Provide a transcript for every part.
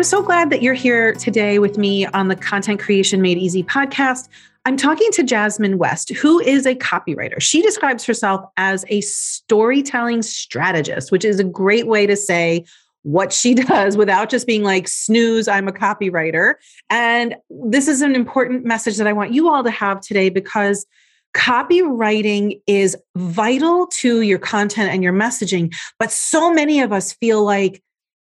I'm so glad that you're here today with me on the Content Creation Made Easy podcast. I'm talking to Jasmine West, who is a copywriter. She describes herself as a storytelling strategist, which is a great way to say what she does without just being like, snooze, I'm a copywriter. And this is an important message that I want you all to have today because copywriting is vital to your content and your messaging. But so many of us feel like,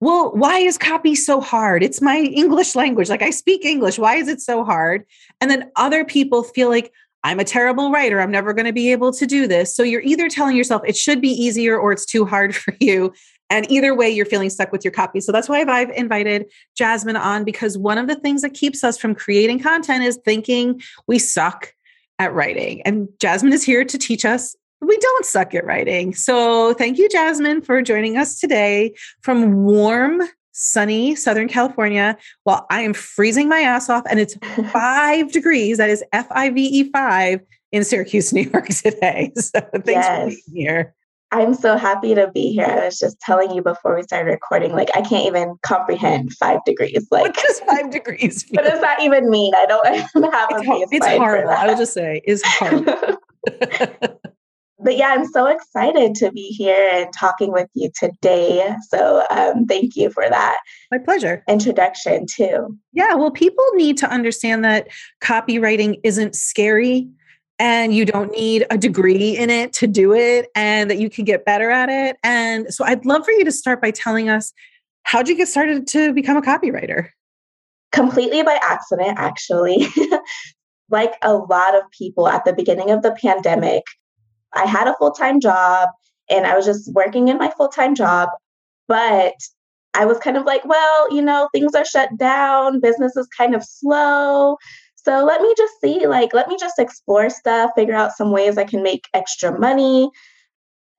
well, why is copy so hard? It's my English language. Like I speak English. Why is it so hard? And then other people feel like I'm a terrible writer. I'm never going to be able to do this. So you're either telling yourself it should be easier or it's too hard for you. And either way, you're feeling stuck with your copy. So that's why I've invited Jasmine on because one of the things that keeps us from creating content is thinking we suck at writing. And Jasmine is here to teach us we don't suck at writing. So thank you, Jasmine, for joining us today from warm, sunny Southern California while I am freezing my ass off and it's five degrees. That is F I V E five in Syracuse, New York today. So thanks yes. for being here. I'm so happy to be here. I was just telling you before we started recording, like I can't even comprehend mm. five degrees. Like what does five degrees mean? What does that even mean? I don't, I don't have it's, a It's horrible. I will just say, it's horrible. But yeah, I'm so excited to be here and talking with you today. So um, thank you for that. My pleasure. Introduction too. Yeah, well, people need to understand that copywriting isn't scary and you don't need a degree in it to do it and that you can get better at it. And so I'd love for you to start by telling us how'd you get started to become a copywriter? Completely by accident, actually. like a lot of people at the beginning of the pandemic, I had a full time job and I was just working in my full time job. But I was kind of like, well, you know, things are shut down, business is kind of slow. So let me just see, like, let me just explore stuff, figure out some ways I can make extra money.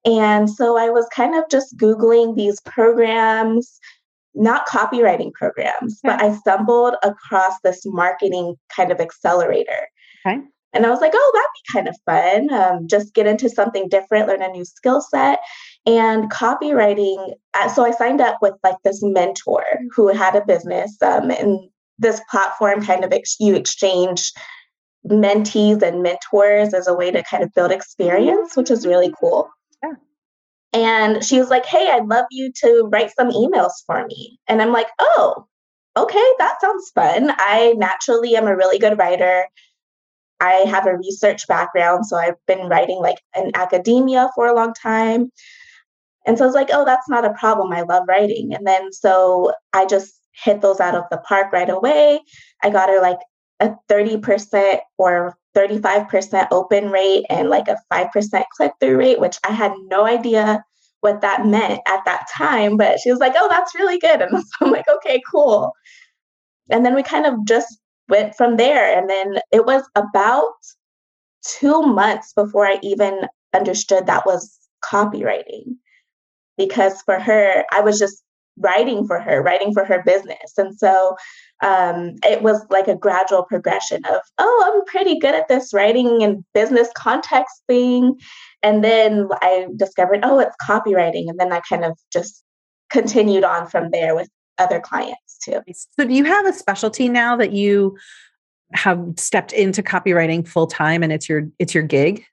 And so I was kind of just Googling these programs, not copywriting programs, okay. but I stumbled across this marketing kind of accelerator. Okay. And I was like, oh, that'd be kind of fun. Um, just get into something different, learn a new skill set. And copywriting, uh, so I signed up with like this mentor who had a business. Um, and this platform kind of ex- you exchange mentees and mentors as a way to kind of build experience, which is really cool. Yeah. And she was like, Hey, I'd love you to write some emails for me. And I'm like, Oh, okay, that sounds fun. I naturally am a really good writer. I have a research background, so I've been writing like in academia for a long time. And so I was like, oh, that's not a problem. I love writing. And then so I just hit those out of the park right away. I got her like a 30% or 35% open rate and like a 5% click through rate, which I had no idea what that meant at that time. But she was like, oh, that's really good. And so I'm like, okay, cool. And then we kind of just went from there. And then it was about two months before I even understood that was copywriting. Because for her, I was just writing for her, writing for her business. And so um, it was like a gradual progression of, oh, I'm pretty good at this writing and business context thing. And then I discovered, oh, it's copywriting. And then I kind of just continued on from there with other clients too. So do you have a specialty now that you have stepped into copywriting full time and it's your it's your gig?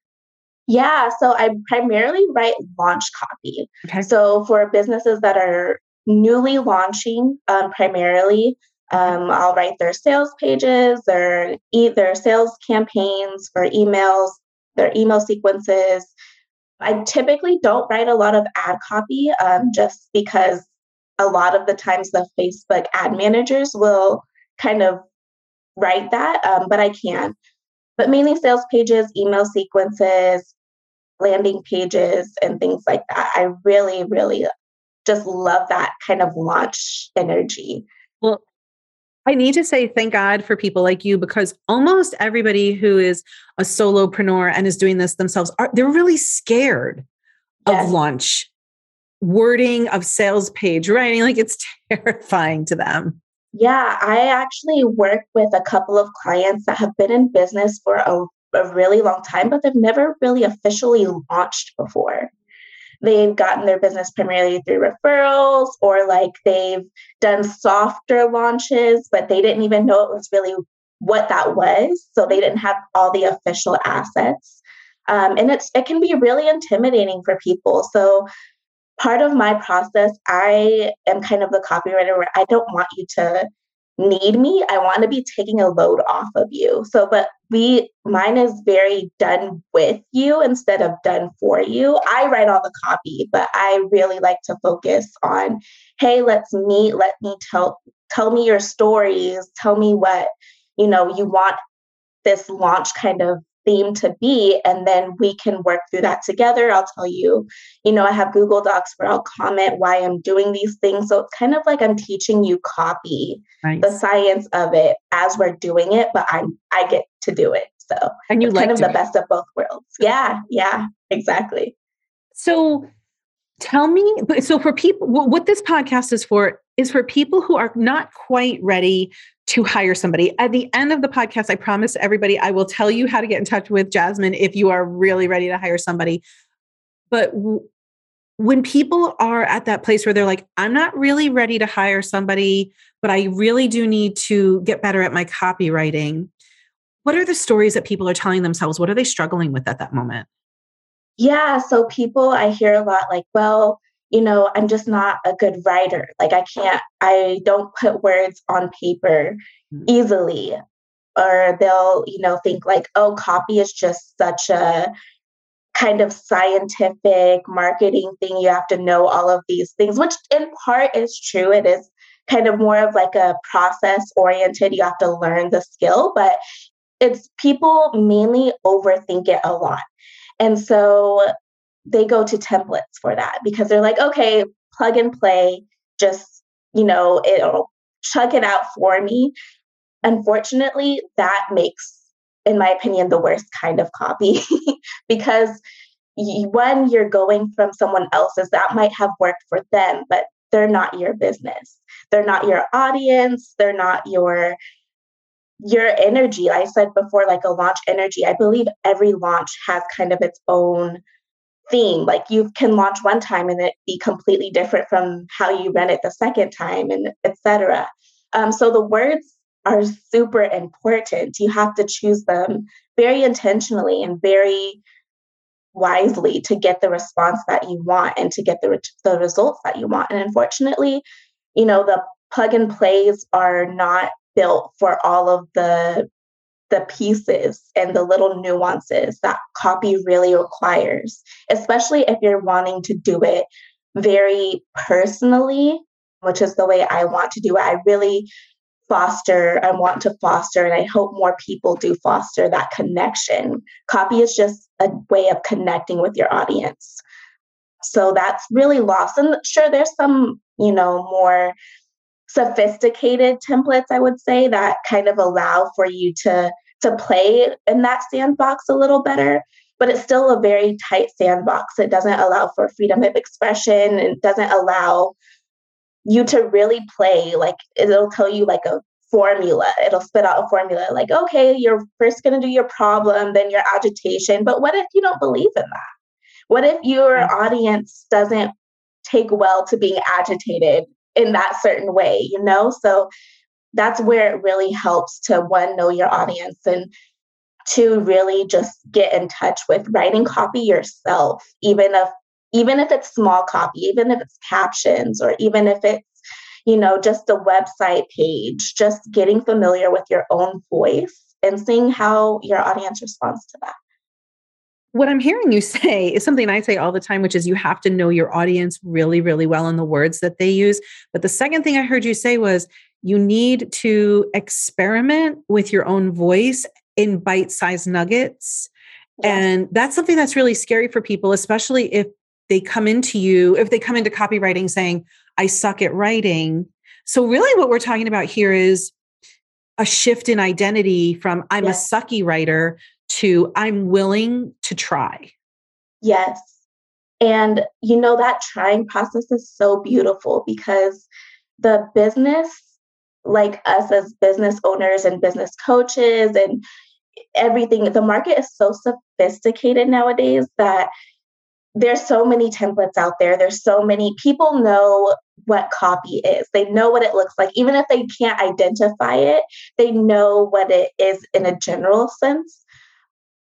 Yeah, so I primarily write launch copy. Okay. So for businesses that are newly launching um, primarily. Um, I'll write their sales pages, their e- their sales campaigns for emails, their email sequences. I typically don't write a lot of ad copy um, just because a lot of the times the Facebook ad managers will kind of write that, um, but I can. But mainly sales pages, email sequences, landing pages, and things like that. I really, really just love that kind of launch energy. Well, I need to say thank God for people like you because almost everybody who is a solopreneur and is doing this themselves are they're really scared yes. of launch wording of sales page writing like it's terrifying to them. Yeah, I actually work with a couple of clients that have been in business for a, a really long time but they've never really officially launched before. they've gotten their business primarily through referrals or like they've done softer launches, but they didn't even know it was really what that was. So they didn't have all the official assets. Um, and it's it can be really intimidating for people. So part of my process, I am kind of the copywriter where I don't want you to need me. I want to be taking a load off of you. So, but we, mine is very done with you instead of done for you. I write all the copy, but I really like to focus on, hey, let's meet. Let me tell, tell me your stories. Tell me what, you know, you want this launch kind of theme to be and then we can work through that together. I'll tell you you know i have google docs where i'll comment why i'm doing these things. So it's kind of like i'm teaching you copy the science of it as we're doing it but i'm i get to do it. So and you like kind of the best of both worlds. Yeah yeah exactly. So tell me so for people what this podcast is for is for people who are not quite ready to hire somebody. At the end of the podcast, I promise everybody I will tell you how to get in touch with Jasmine if you are really ready to hire somebody. But w- when people are at that place where they're like, I'm not really ready to hire somebody, but I really do need to get better at my copywriting, what are the stories that people are telling themselves? What are they struggling with at that moment? Yeah, so people I hear a lot like, well, you know, I'm just not a good writer. Like I can't, I don't put words on paper mm-hmm. easily. Or they'll, you know, think like, oh, copy is just such a kind of scientific marketing thing. You have to know all of these things, which in part is true. It is kind of more of like a process oriented. You have to learn the skill, but it's people mainly overthink it a lot. And so they go to templates for that because they're like, okay, plug and play, just, you know, it'll chug it out for me. Unfortunately, that makes, in my opinion, the worst kind of copy because when you're going from someone else's, that might have worked for them, but they're not your business. They're not your audience. They're not your your energy. I said before, like a launch energy. I believe every launch has kind of its own theme. Like you can launch one time and it be completely different from how you run it the second time, and etc. Um, so the words are super important. You have to choose them very intentionally and very wisely to get the response that you want and to get the, re- the results that you want. And unfortunately, you know, the plug and plays are not built for all of the the pieces and the little nuances that copy really requires, especially if you're wanting to do it very personally, which is the way I want to do it. I really foster, I want to foster, and I hope more people do foster that connection. Copy is just a way of connecting with your audience. So that's really lost. And sure, there's some, you know, more sophisticated templates i would say that kind of allow for you to to play in that sandbox a little better. But it's still a very tight sandbox. It doesn't allow for freedom of expression. It doesn't allow you to really play. Like it'll tell you like a formula. It'll spit out a formula like okay you're first going to do your problem then your agitation. But what if you don't believe in that? What if your audience doesn't take well to being agitated in that certain way, you know? So that's where it really helps to one, know your audience and to really just get in touch with writing copy yourself, even if even if it's small copy, even if it's captions, or even if it's, you know, just a website page, just getting familiar with your own voice and seeing how your audience responds to that what I'm hearing you say is something I say all the time, which is you have to know your audience really, really well and the words that they use. But the second thing I heard you say was you need to experiment with your own voice in bite sized nuggets. And that's something that's really scary for people, especially if they come into you, if they come into copywriting saying, I suck at writing. So, really, what we're talking about here is a shift in identity from I'm a sucky writer to I'm willing to try. Yes. And you know, that trying process is so beautiful because the business, like us as business owners and business coaches and everything, the market is so sophisticated nowadays that there's so many templates out there. There's so many people know what copy is. They know what it looks like. Even if they can't identify it, they know what it is in a general sense.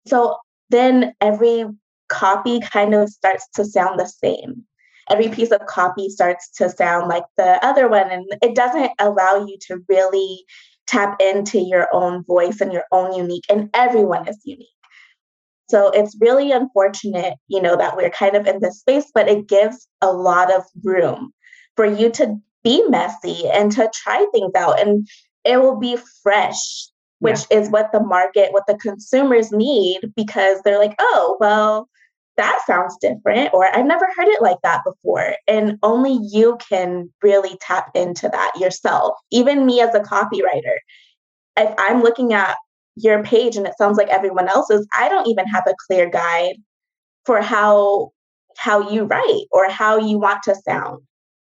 So then every copy kind of starts to sound the same. Every piece of copy starts to sound like the other one, and it doesn't allow you to really tap into your own voice and your own unique, and everyone is unique. So it's really unfortunate, you know, that we're kind of in this space, but it gives a lot of room for you to be messy and to try things out and it will be fresh which yeah. is what the market what the consumers need because they're like oh well that sounds different or i've never heard it like that before and only you can really tap into that yourself even me as a copywriter if i'm looking at your page and it sounds like everyone else's i don't even have a clear guide for how how you write or how you want to sound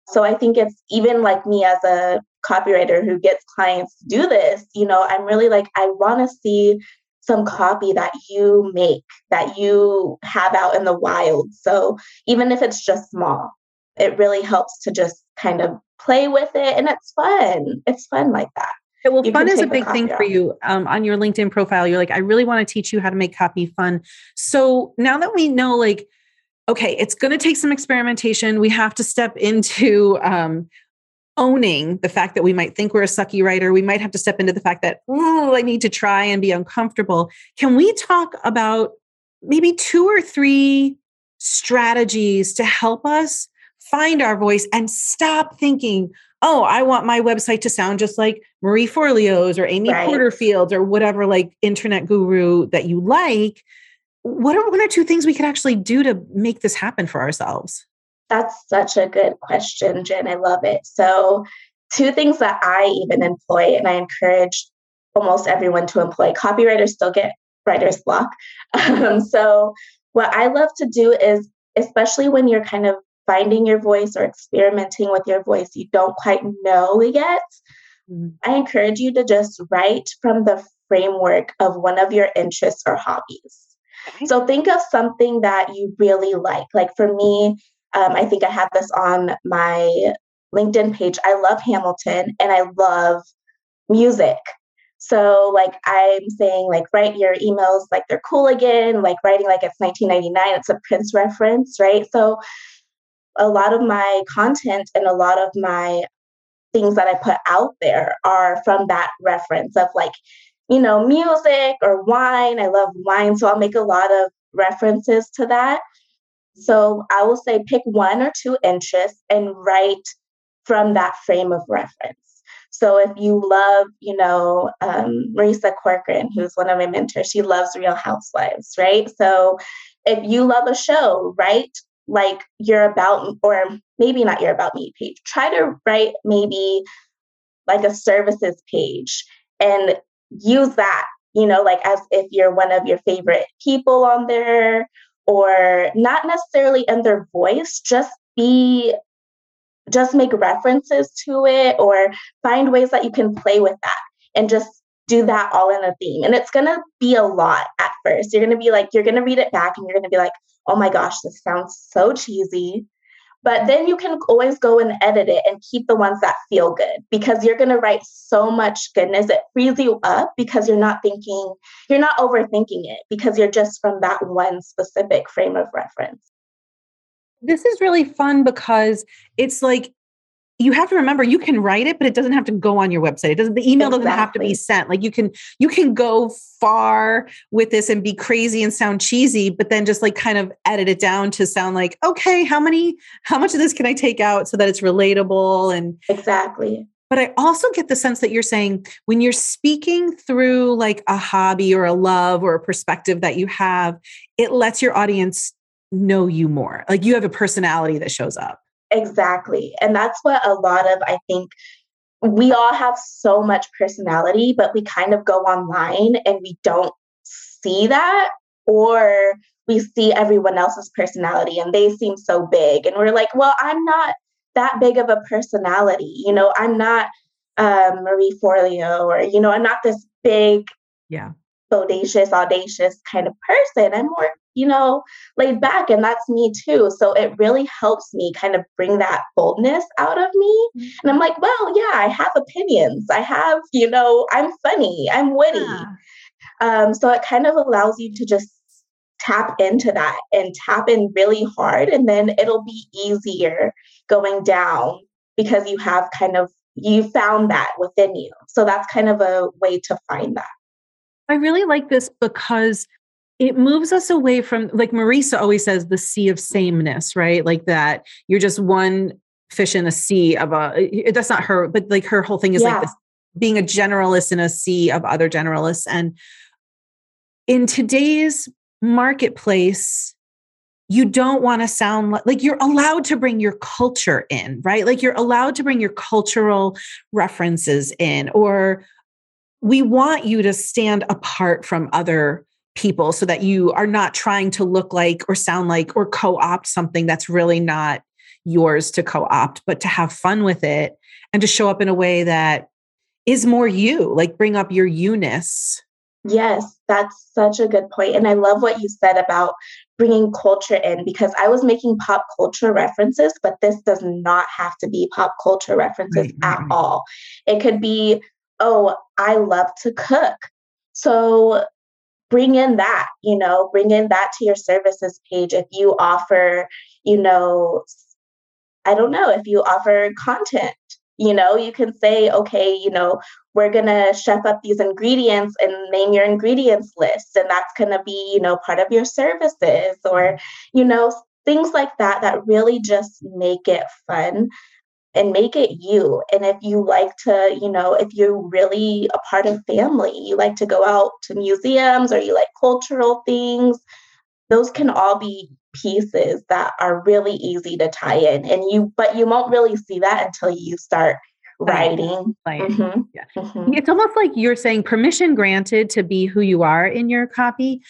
so I think it's even like me as a copywriter who gets clients to do this, you know, I'm really like, I want to see some copy that you make, that you have out in the wild. So even if it's just small, it really helps to just kind of play with it. And it's fun. It's fun like that. Yeah, well, you fun is a big thing off. for you. Um, on your LinkedIn profile, you're like, I really want to teach you how to make copy fun. So now that we know, like, okay, it's going to take some experimentation. We have to step into um, owning the fact that we might think we're a sucky writer. We might have to step into the fact that, oh, I need to try and be uncomfortable. Can we talk about maybe two or three strategies to help us find our voice and stop thinking, oh, I want my website to sound just like Marie Forleo's or Amy right. Porterfield's or whatever like internet guru that you like what are one or two things we could actually do to make this happen for ourselves? That's such a good question, Jen. I love it. So, two things that I even employ, and I encourage almost everyone to employ. Copywriters still get writer's block. Um, so, what I love to do is, especially when you're kind of finding your voice or experimenting with your voice, you don't quite know yet. Mm-hmm. I encourage you to just write from the framework of one of your interests or hobbies. So think of something that you really like. Like for me, um, I think I have this on my LinkedIn page. I love Hamilton and I love music. So like I'm saying like write your emails like they're cool again, like writing like it's 1999, it's a Prince reference, right? So a lot of my content and a lot of my things that I put out there are from that reference of like you know, music or wine. I love wine, so I'll make a lot of references to that. So I will say pick one or two interests and write from that frame of reference. So if you love, you know, um, Marisa Corcoran, who's one of my mentors, she loves Real Housewives, right? So if you love a show, write like you're about, or maybe not your about me page. Try to write maybe like a services page and use that, you know, like as if you're one of your favorite people on there, or not necessarily in their voice, just be just make references to it or find ways that you can play with that and just do that all in a theme. And it's to be a lot at first. You're to be like, you're to read it back and you're to be like, oh my gosh, this sounds so cheesy. But then you can always go and edit it and keep the ones that feel good because you're going to write so much goodness. It frees you up because you're not thinking, you're not overthinking it because you're just from that one specific frame of reference. This is really fun because it's like you have to remember you can write it but it doesn't have to go on your website. It doesn't the email exactly. doesn't have to be sent. Like you can you can go far with this and be crazy and sound cheesy but then just like kind of edit it down to sound like okay how many how much of this can i take out so that it's relatable? And exactly. but i also get the sense that you're saying when you're speaking through like a hobby or a love or a perspective that you have it lets your audience know you more. Like you have a personality that shows up Exactly. And that's what a lot of, I think, we all have so much personality, but we kind of go online and we don't see that, or we see everyone else's personality and they seem so big. And we're like, well, I'm not that big of a personality. You know, I'm not um, Marie Forleo, or, you know, I'm not this big, yeah, bodacious, audacious kind of person. I'm more, you know, laid back and that's me too. So it really helps me kind of bring that boldness out of me. Mm-hmm. And I'm like, well, yeah, I have opinions. I have, you know, I'm funny, I'm witty. Yeah. Um, so it kind of allows you to just tap into that and tap in really hard and then it'll be easier going down because you have kind of you found that within you so that's kind of a way to find that i really like this because it moves us away from like marisa always says the sea of sameness right like that you're just one fish in a sea of a eh, that's not her but like her whole thing is yeah. like this, being a generalist in a sea of other generalists and in today's marketplace you don't want to sound like, like you're allowed to bring your culture in, right? Like you're allowed to bring your cultural references in, or we want you to stand apart from other people so that you are not trying to look like or sound like or co opt something that's really not yours to co opt, but to have fun with it and to show up in a way that is more you, like bring up your you ness Yes, that's such a good point. And I love what you said about bringing culture in because I was making pop culture references, but this does not have to be pop culture references at all. It could be, oh, I love to cook. So bring in that, you know, bring in that to your services page. If you offer, you know, I don't know, if you offer content you know you can say okay you know we're going to chef up these ingredients and name your ingredients list and that's going to be you know part of your services or mm-hmm. you know things like that that really just make it fun and make it you. And if you like to you know if you're really a part of family you like to go out to museums or you like cultural things those can all be pieces that are really easy to tie in. And you but you won't really see that until you start writing. Mm-hmm. yeah. Mm-hmm. it's almost like you're saying permission granted to be who you are in your copy.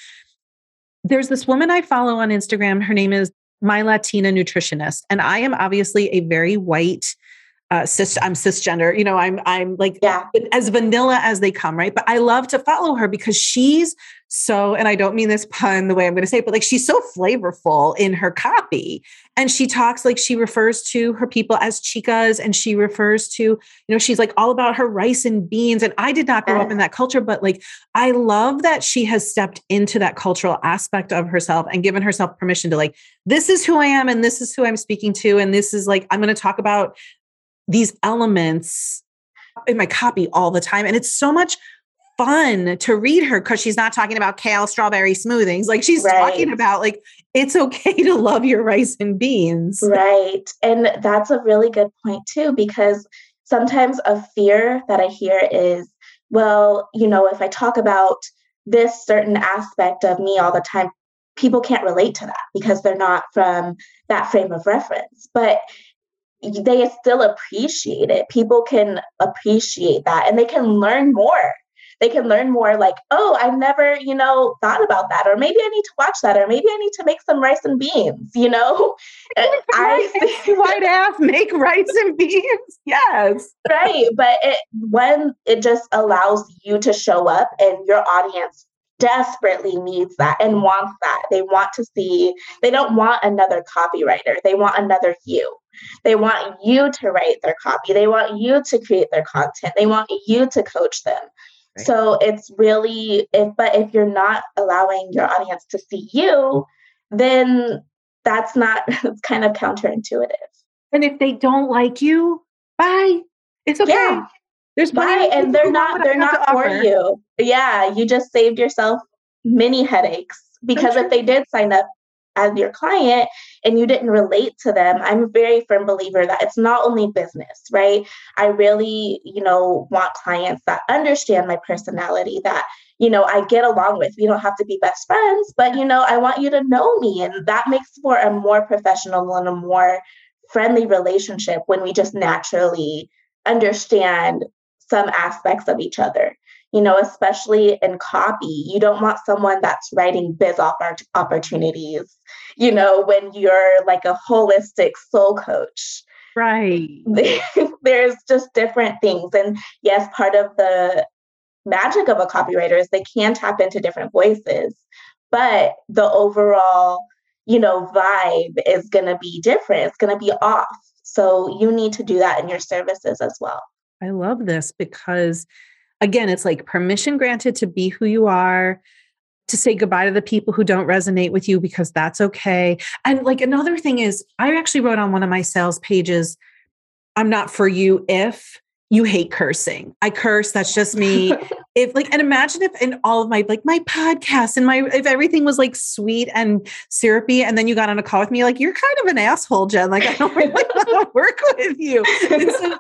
There's this woman i follow on instagram. Her name is my latina nutritionist and i am obviously a very white uh, cis, I'm cisgender, you know, I'm, I'm like yeah. as vanilla as they come. Right. But I love to follow her because she's so, and I don't mean this pun the way I'm going to say it, but like she's so flavorful in her copy. And she talks like she refers to her people as chicas and she refers to, you know, she's like all about her rice and beans. And I did not grow up in that culture, but like I love that she has stepped into that cultural aspect of herself and given herself permission to like, this is who I am and this is who I'm speaking to. And this is like, I'm going to talk about these elements in my copy all the time. And it's so much fun to read her because she's not talking about kale strawberry smoothings. Like she's right. talking about like it's okay to love your rice and beans. Right. And that's a really good point too, because sometimes a fear that I hear is, well, you know, if I talk about this certain aspect of me all the time, people can't relate to that because they're not from that frame of reference. But they still appreciate it. People can appreciate that and they can learn more. They can learn more like, oh, I've never, you know, thought about that. Or maybe I need to watch that. Or maybe I need to make some rice and beans, you know? I white ass make rice and beans. Yes. Right. But it when it just allows you to show up and your audience desperately needs that and wants that. They want to see, they don't want another copywriter. They want another you. They want you to write their copy. They want you to create their content. They want you to coach them. Right. So it's really if but if you're not allowing your audience to see you, then that's not it's kind of counterintuitive. And if they don't like you, bye. It's okay. Yeah. There's bye, and they're not they're not for you. Yeah, you just saved yourself many headaches because if they did sign up as your client and you didn't relate to them, I'm a very firm believer that it's not only business, right? I really, you know, want clients that understand my personality, that, you know, I get along with. We don't have to be best friends, but, you know, I want you to know me. And that makes for a more professional and a more friendly relationship when we just naturally understand some aspects of each other you know, especially in copy. You don't want someone that's writing biz opportunities, you know, when you're like a holistic soul coach. Right. There's just different things. And yes, part of the magic of a copywriter is they can tap into different voices. but the overall, you know, vibe is going to be different. It's going to be off. So you need to do that in your services as well. I love this because, again, it's like permission granted to be who you are, to say goodbye to the people who don't resonate with you because that's okay. And like another thing is, I actually wrote on one of my sales pages, I'm not for you if you hate cursing. I curse. That's just me. if like, and imagine if in all of my like my podcasts and my if everything was like sweet and syrupy, and then you got on a call with me, like you're kind of an asshole, Jen. Like I don't really want to work with you. So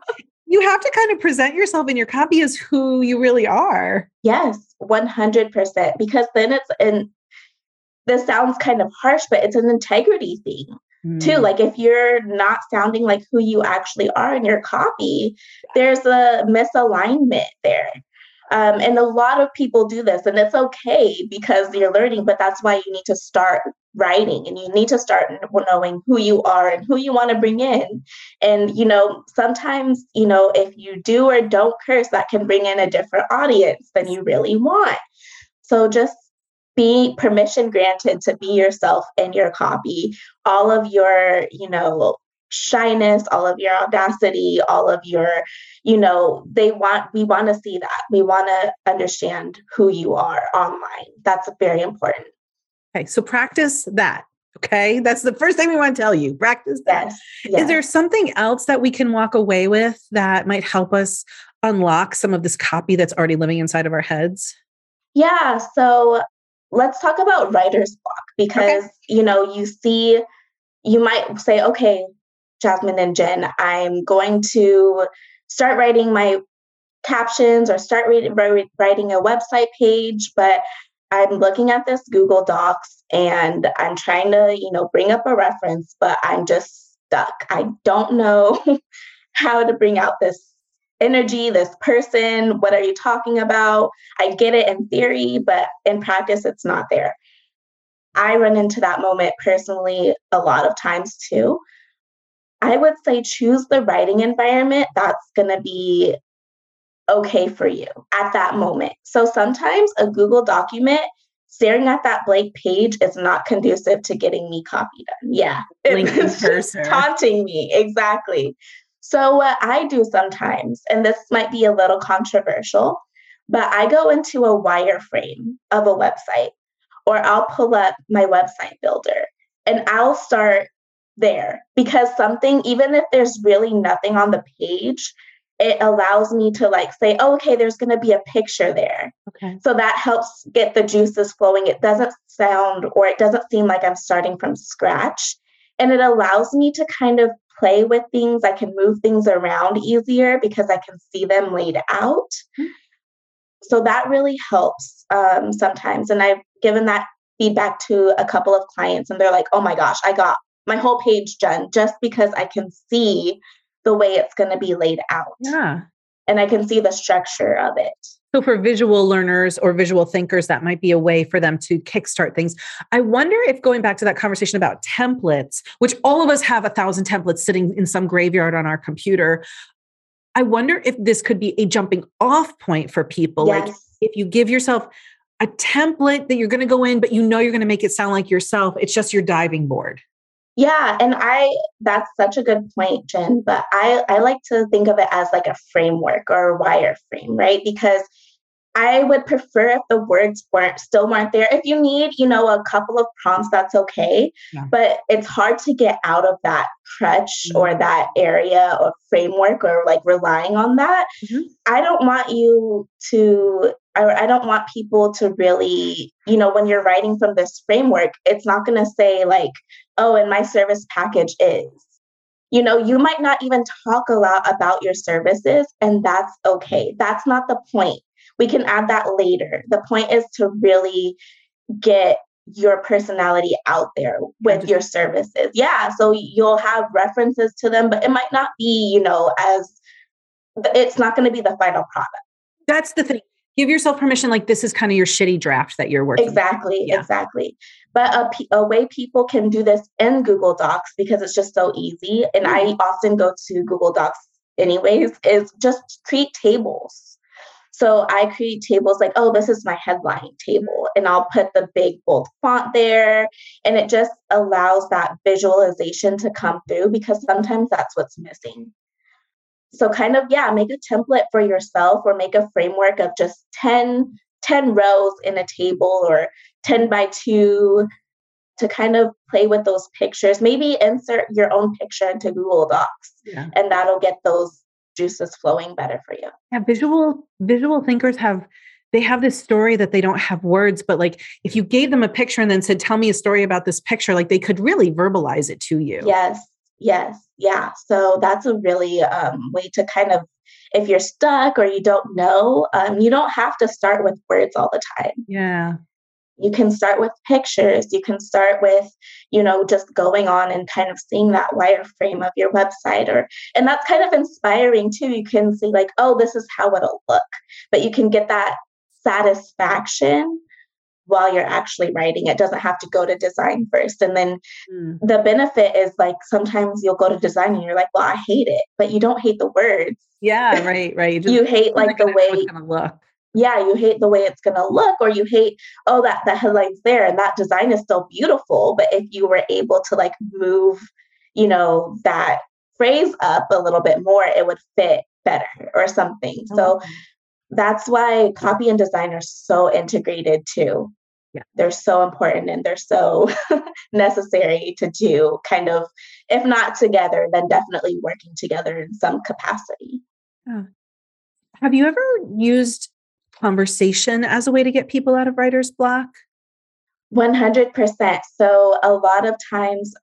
you have to kind of present yourself in your copy as who you really are. Yes, one hundred percent. Because then it's and this sounds kind of harsh, but it's an integrity thing mm. too. Like if you're not sounding like who you actually are in your copy, there's a misalignment there. Um, and a lot of people do this, and it's okay because you're learning, but that's why you need to start writing and you need to start knowing who you are and who you want to bring in. And, you know, sometimes, you know, if you do or don't curse, that can bring in a different audience than you really want. So just be permission granted to be yourself in your copy all of your you know shyness all of your audacity all of your you know they want we want to see that. We want to understand who you are online. That's very important. Okay so practice that okay? That's the first thing we want to tell you practice that. Yes, yes. is there something else that we can walk away with that might help us unlock some of this copy that's already living inside of our heads? Yeah so let's talk about writer's block because okay. you know you see you might say okay jasmine and jen i'm going to start writing my captions or start writing a website page but i'm looking at this google docs and i'm trying to you know bring up a reference but i'm just stuck i don't know how to bring out this energy, this person, what are you talking about? I get it in theory, but in practice, it's not there. I run into that moment personally a lot of times too. I would say choose the writing environment that's going to be okay for you at that moment. So sometimes a Google document staring at that blank page is not conducive to getting me copy done. Yeah. It's just taunting me. Exactly. So, what I do sometimes, and this might be a little controversial, but I go into a wireframe of a website, or I'll pull up my website builder and I'll start there because something, even if there's really nothing on the page, it allows me to like say, oh, okay, there's going to be a picture there. Okay. So that helps get the juices flowing. It doesn't sound or it doesn't seem like I'm starting from scratch. And it allows me to kind of play with things. I can move things around easier because I can see them laid out. Mm-hmm. So that really helps um, sometimes. And I've given that feedback to a couple of clients, and they're like, oh my gosh, I got my whole page done just because I can see the way it's going to be laid out. Yeah. And I can see the structure of it. So, for visual learners or visual thinkers, that might be a way for them to kickstart things. I wonder if going back to that conversation about templates, which all of us have a thousand templates sitting in some graveyard on our computer, I wonder if this could be a jumping off point for people. Yes. Like, if you give yourself a template that you're going to go in, but you know you're going to make it sound like yourself, it's just your diving board. Yeah, and I that's such a good point, Jen. But I I like to think of it as like a framework or a wireframe, right? Because I would prefer if the words weren't still weren't there. If you need, you know, a couple of prompts, that's okay. Yeah. But it's hard to get out of that crutch mm-hmm. or that area or framework or like relying on that. Mm-hmm. I don't want you to I, I don't want people to really, you know, when you're writing from this framework, it's not gonna say like, oh, and my service package is you know, you might not even talk a lot about your services, and that's okay. That's not the point we can add that later. The point is to really get your personality out there with your services. Yeah, so you'll have references to them, but it might not be, you know, as it's not going to be the final product. That's the thing. Give yourself permission, like this is kind of your shitty draft that you're working. On. Exactly, yeah. exactly. But a, a way people can do this in Google Docs because it's just so easy, and mm-hmm. I often go to Google Docs anyways, is just create tables So I create tables like, oh, this is my headline table, and I'll put the big bold font there. And it just allows that visualization to come through because sometimes that's what's missing. So, kind of, yeah, make a template for yourself or make a framework of just 10, 10 rows in a table or 10 by 2 to kind of play with those pictures. Maybe insert your own picture into Google Docs, yeah. and that'll get those juices flowing better for you. Yeah, visual visual thinkers have they have this story that they don't have words, but like if you gave them a picture and then said, "Tell me a story about this picture," like they could really verbalize it to you. Yes, yes, yeah. So that's a really um, way to kind of if you're stuck or you don't know, um, you don't have to start with words all the time. Yeah you can start with pictures. You can start with you know just going on and kind of seeing that wireframe of your website or and that's kind of inspiring too. You can see like oh this is how it'll look. But you can get that satisfaction while you're actually writing. It doesn't have to go to design first. And then mm. the benefit is like sometimes you'll go to design and you're like well i hate it but you don't hate the words. Yeah right right. You hate like the way it's gonna look yeah, you hate the way it's going to look, or you hate, oh, that the headline's there and that design is still beautiful. But if you were able to like move, you know, that phrase up a little bit more, it would fit better or something. Mm-hmm. So that's why copy and design are so integrated too. Yeah. They're so important and they're so necessary to do kind of, if not together, then definitely working together in some capacity. Yeah. Have you ever used conversation as a way to get people out of writer's block? 100%. So, a lot of times,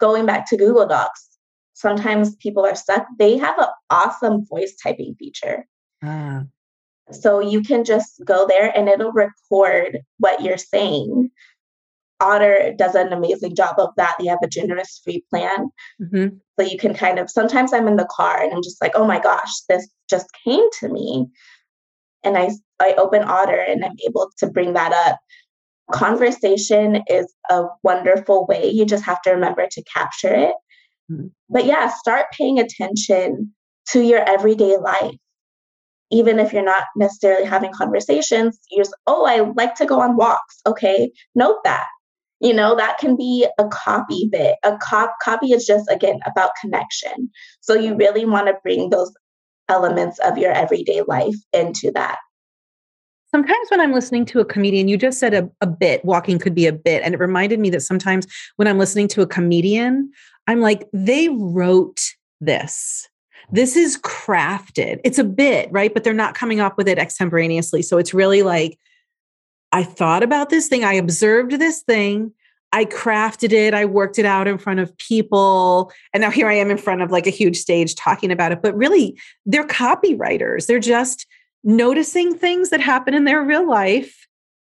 going back to Google Docs, sometimes people are stuck. They have an awesome voice typing feature. Ah. So, you can just go there and it'll record what you're saying. Otter does an amazing job of that. They have a generous free plan. Mm-hmm. So you can kind of, sometimes I'm in the car and I'm just like, oh my gosh, this just came to me and I, I open Otter and I'm able to bring that up. Conversation is a wonderful way. You just have to remember to capture it. Mm-hmm. But yeah, start paying attention to your everyday life. Even if you're not necessarily having conversations, you're just, oh, I like to go on walks. Okay, note that. You know, that can be a copy bit. A cop copy is just again about connection. So you really want to bring those elements of your everyday life into that. Sometimes when I'm listening to a comedian, you just said a, a bit, walking could be a bit. And it reminded me that sometimes when I'm listening to a comedian, I'm like, they wrote this. This is crafted. It's a bit, right? But they're not coming up with it extemporaneously. So it's really like, I thought about this thing, I observed this thing, I crafted it, I worked it out in front of people. And now here I am in front of like a huge stage talking about it. But really, they're copywriters. They're just noticing things that happen in their real life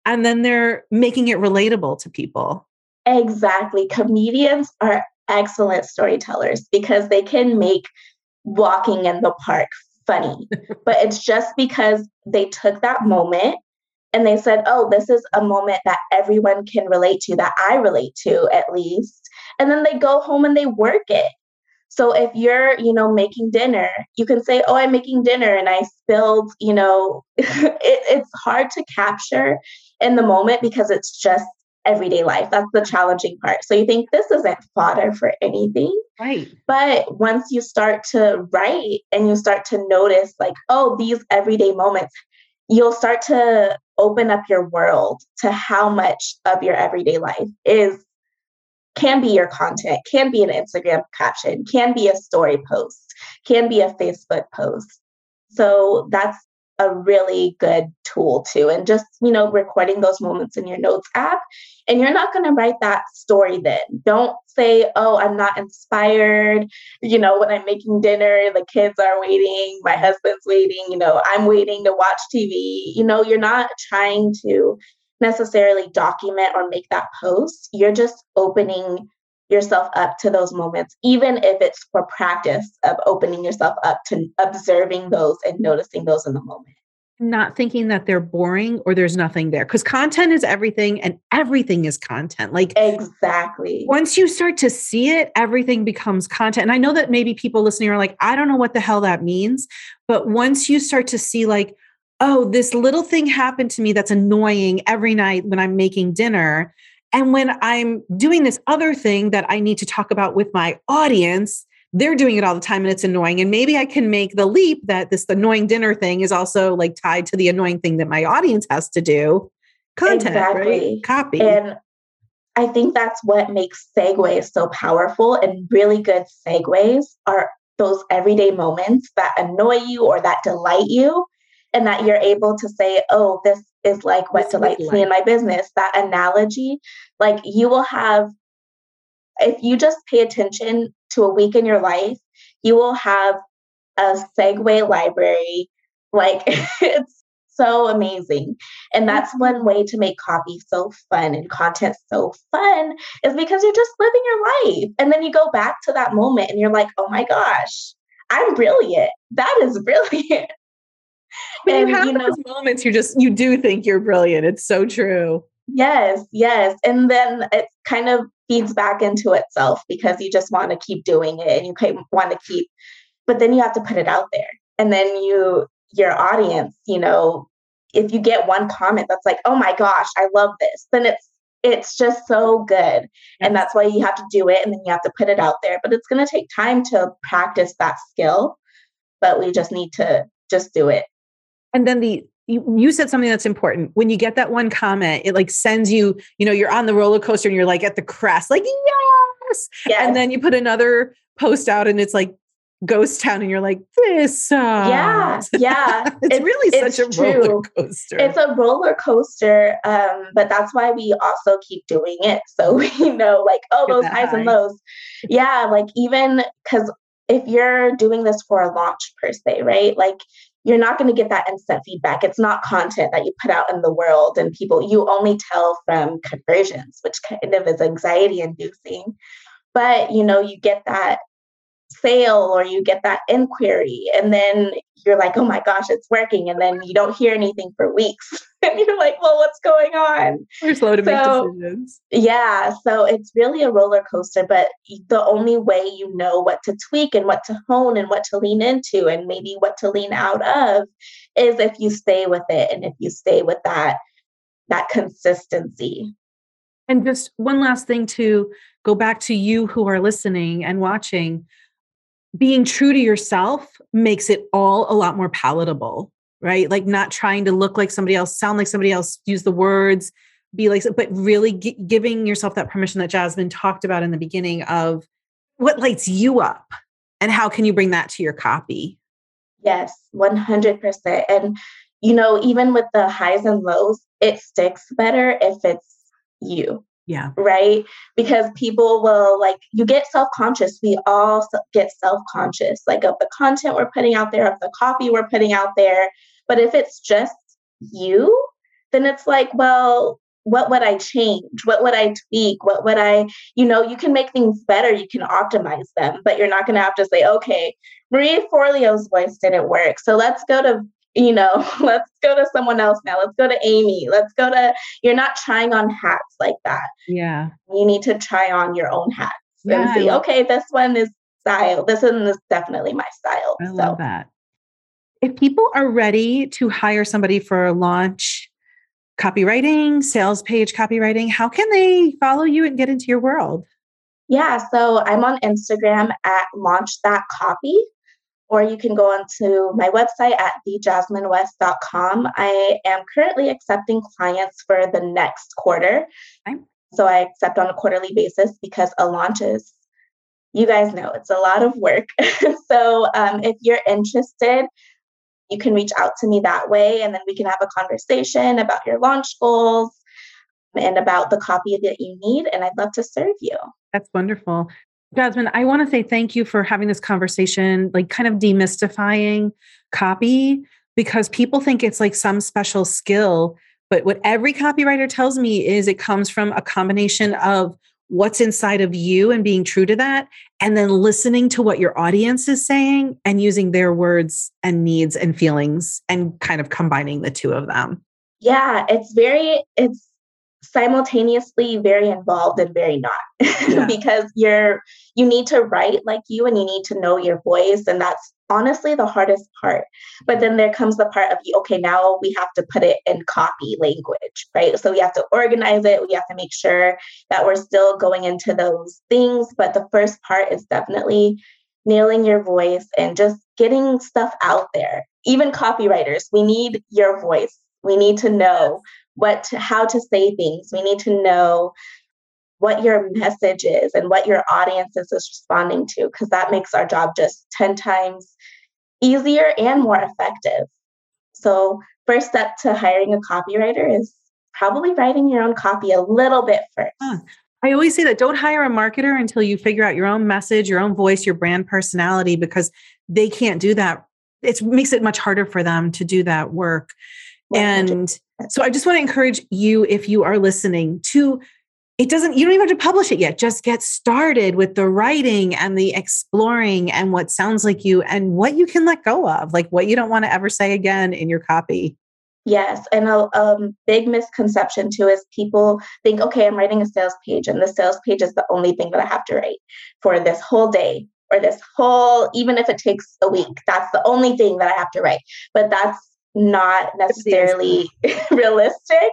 and then they're making it relatable to people. Exactly. Comedians are excellent storytellers because they can make walking in the park funny. but it's just because they took that moment and they said, oh, this is a moment that everyone can relate to, that I relate to at least. And then they go home and they work it. So if you're, you know, making dinner, you can say, "Oh, I'm making dinner and I spilled," you know, it, it's hard to capture in the moment because it's just everyday life. That's the challenging part. So you think this isn't fodder for anything. Right. But once you start to write and you start to notice like, "Oh, these everyday moments you'll start to open up your world to how much of your everyday life is can be your content, can be an Instagram caption, can be a story post, can be a Facebook post. So that's a really good tool too. And just, you know, recording those moments in your notes app. And you're not going to write that story then. Don't say, oh, I'm not inspired. You know, when I'm making dinner, the kids are waiting, my husband's waiting, you know, I'm waiting to watch TV. You know, you're not trying to necessarily document or make that post. You're just opening yourself up to those moments, even if it's for practice of opening yourself up to observing those and noticing those in the moment. Not thinking that they're boring or there's nothing there because content is everything and everything is content. Like, exactly. Once you start to see it, everything becomes content. And I know that maybe people listening are like, I don't know what the hell that means. But once you start to see, like, oh, this little thing happened to me that's annoying every night when I'm making dinner. And when I'm doing this other thing that I need to talk about with my audience, they're doing it all the time and it's annoying. And maybe I can make the leap that this annoying dinner thing is also like tied to the annoying thing that my audience has to do. Content, exactly. right? Copy. And I think that's what makes segues so powerful. And really good segues are those everyday moments that annoy you or that delight you, and that you're able to say, oh, this is like what delights me in my business. That analogy, like you will have, if you just pay attention to a week in your life, you will have a segue library. Like it's so amazing. And that's one mm-hmm. way to make copy so fun and content so fun is because you're just living your life. And then you go back to that moment and you're like, oh my gosh, I'm brilliant. That is brilliant. When and, you have you know, those moments, you just you do think you're brilliant. It's so true. Yes, yes. And then it kind of feeds back into itself because you just want to keep doing it and you want to keep, but then you have to put it out there. And then you, your audience, you know, if you get one comment that's like, oh my gosh, I love this, then it's it's just so good. And that's why you have to do it and then you have to put it out there. But it's gonna take time to practice that skill. But we just need to just do it. And then the you, you said something that's important. When you get that one comment, it like sends you, you know, you're on the roller coaster and you're like at the crest, like, yes. yes. And then you put another post out and it's like ghost town and you're like, this sucks. Yeah. Yeah. it's, it's, really it's such a roller coaster. It's a roller coaster. Um, but that's why we also keep doing it. So we know like, oh, those highs and lows. Yeah. Like even because if you're doing this for a launch per se, right? Like you're not going to get that instant feedback. It's not content that you put out in the world and people, you only tell from conversions, which kind of is anxiety inducing. But, you know, you get that sale or you get that inquiry and then you're like, oh my gosh, it's working. And then you don't hear anything for weeks. and you're like, well, what's going on? You're slow to so, make decisions. Yeah. So it's really a roller coaster, but the only way you know what to tweak and what to hone and what to lean into and maybe what to lean out of is if you stay with it and if you stay with that that consistency. And just one last thing to go back to you who are listening and watching being true to yourself makes it all a lot more palatable, right? Like not trying to look like somebody else, sound like somebody else, use the words, be like, but really giving yourself that permission that Jasmine talked about in the beginning of what lights you up and how can you bring that to your copy? Yes, 100%. And, you know, even with the highs and lows, it sticks better if it's you. Yeah. Right. Because people will like, you get self conscious. We all get self conscious, like of the content we're putting out there, of the copy we're putting out there. But if it's just you, then it's like, well, what would I change? What would I tweak? What would I, you know, you can make things better, you can optimize them, but you're not going to have to say, okay, Marie Forleo's voice didn't work. So let's go to you know, let's go to someone else now. Let's go to Amy. Let's go to, you're not trying on hats like that. Yeah. You need to try on your own hats yeah, and see, okay, this one is style. This one is definitely my style. I so. love that. If people are ready to hire somebody for a launch copywriting, sales page copywriting, how can they follow you and get into your world? Yeah, so I'm on Instagram at launch that copy or you can go onto my website at thejasminewest.com. I am currently accepting clients for the next quarter. Okay. So I accept on a quarterly basis because a launch is, you guys know, it's a lot of work. so um, if you're interested, you can reach out to me that way and then we can have a conversation about your launch goals and about the copy that you need. And I'd love to serve you. That's wonderful. Jasmine, I want to say thank you for having this conversation, like kind of demystifying copy, because people think it's like some special skill. But what every copywriter tells me is it comes from a combination of what's inside of you and being true to that, and then listening to what your audience is saying and using their words and needs and feelings and kind of combining the two of them. Yeah, it's very, it's simultaneously very involved and very not. Yeah. because you're you need to write like you and you need to know your voice and that's honestly the hardest part. But then there comes the part of okay now we have to put it in copy language right? So we have to organize it. We have to make sure that we're still going into those things. But the first part is definitely nailing your voice and just getting stuff out there. Even copywriters we need your voice. We need to know what to, how to say things. We need to know what your message is and what your audience is responding to because that makes our job just 10 times easier and more effective. So, first step to hiring a copywriter is probably writing your own copy a little bit first. Huh. I always say that don't hire a marketer until you figure out your own message, your own voice, your brand personality, because they can't do that. It makes it much harder for them to do that work. And so I just want to encourage you, if you are listening, to it doesn't, you don't even have to publish it yet. Just get started with the writing and the exploring and what sounds like you and what you can let go of, like what you don't want to ever say again in your copy. Yes. And a um, big misconception too is people think, okay, I'm writing a sales page, and the sales page is the only thing that I have to write for this whole day or this whole, even if it takes a week, that's the only thing that I have to write. But that's not necessarily realistic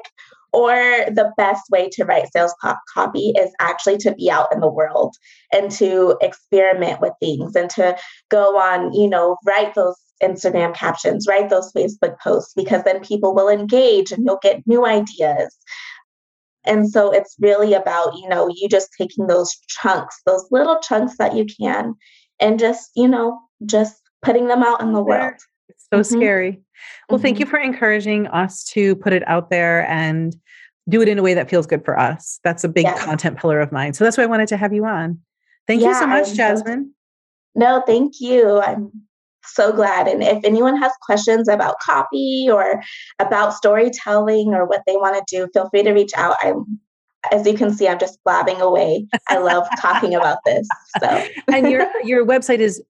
or the best way to write sales copy is actually to be out in the world and to experiment with things and to go on you know write those instagram captions write those facebook posts because then people will engage and you'll get new ideas. And so it's really about you know you just taking those chunks those little chunks that you can and just you know just putting them out in the world so mm-hmm. scary well, mm-hmm. thank you for encouraging us to put it out there and do it in a way that feels good for us. That's a big yes. content pillar of mine. So that's why I wanted to have you on. Thank yeah, you so much, I'm Jasmine. So, no, thank you. I'm so glad. And if anyone has questions about copy or about storytelling or what they want to do, feel free to reach out. I'm as you can see, I'm just blabbing away. I love talking about this. So and your your website is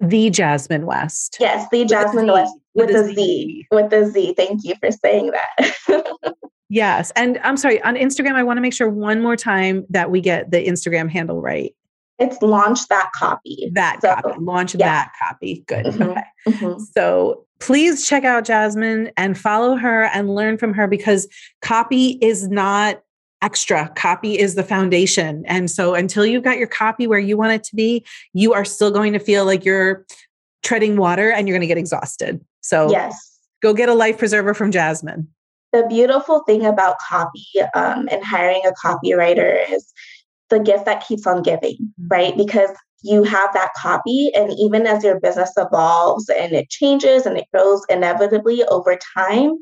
the Jasmine West. Yes, the Jasmine with West with, with a Z. Z. With the Z. Thank you for saying that. yes. And I'm sorry, on Instagram, I want to make sure one more time that we get the Instagram handle right. It's launch that copy. That so, copy. Launch yeah. that copy. Good. Mm-hmm. Okay. Mm-hmm. So please check out Jasmine and follow her and learn from her because copy is not extra. Copy is the foundation. And so until you've got your copy where you want it to be, you are still going to feel like you're treading water and you're going to get exhausted. So yes. go get a life preserver from Jasmine. The beautiful thing about copy um, and hiring a copywriter is the gift that keeps on giving, mm-hmm. right? Because you have that copy and even as your business evolves and it changes and it grows inevitably over time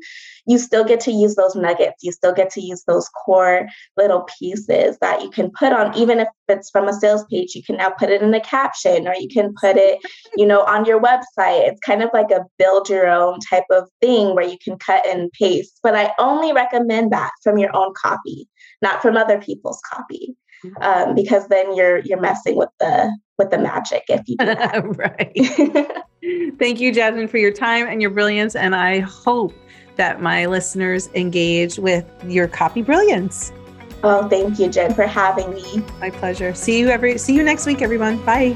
you still get to use those nuggets. You still get to use those core little pieces that you can put on. Even if it's from a sales page you can now put it in a caption or you can put it you know on your website. It's kind of like a build your own type of thing where you can cut and paste. But i only recommend that from your own copy not from other people's copy um, because then you're you're messing with the with the magic if you do that. right. Thank you, Jasmine, for your time and your brilliance, and I hope that my listeners engage with your copy brilliance. Oh, thank you, Jen, for having me. My pleasure. See you every see you next week, everyone. Bye.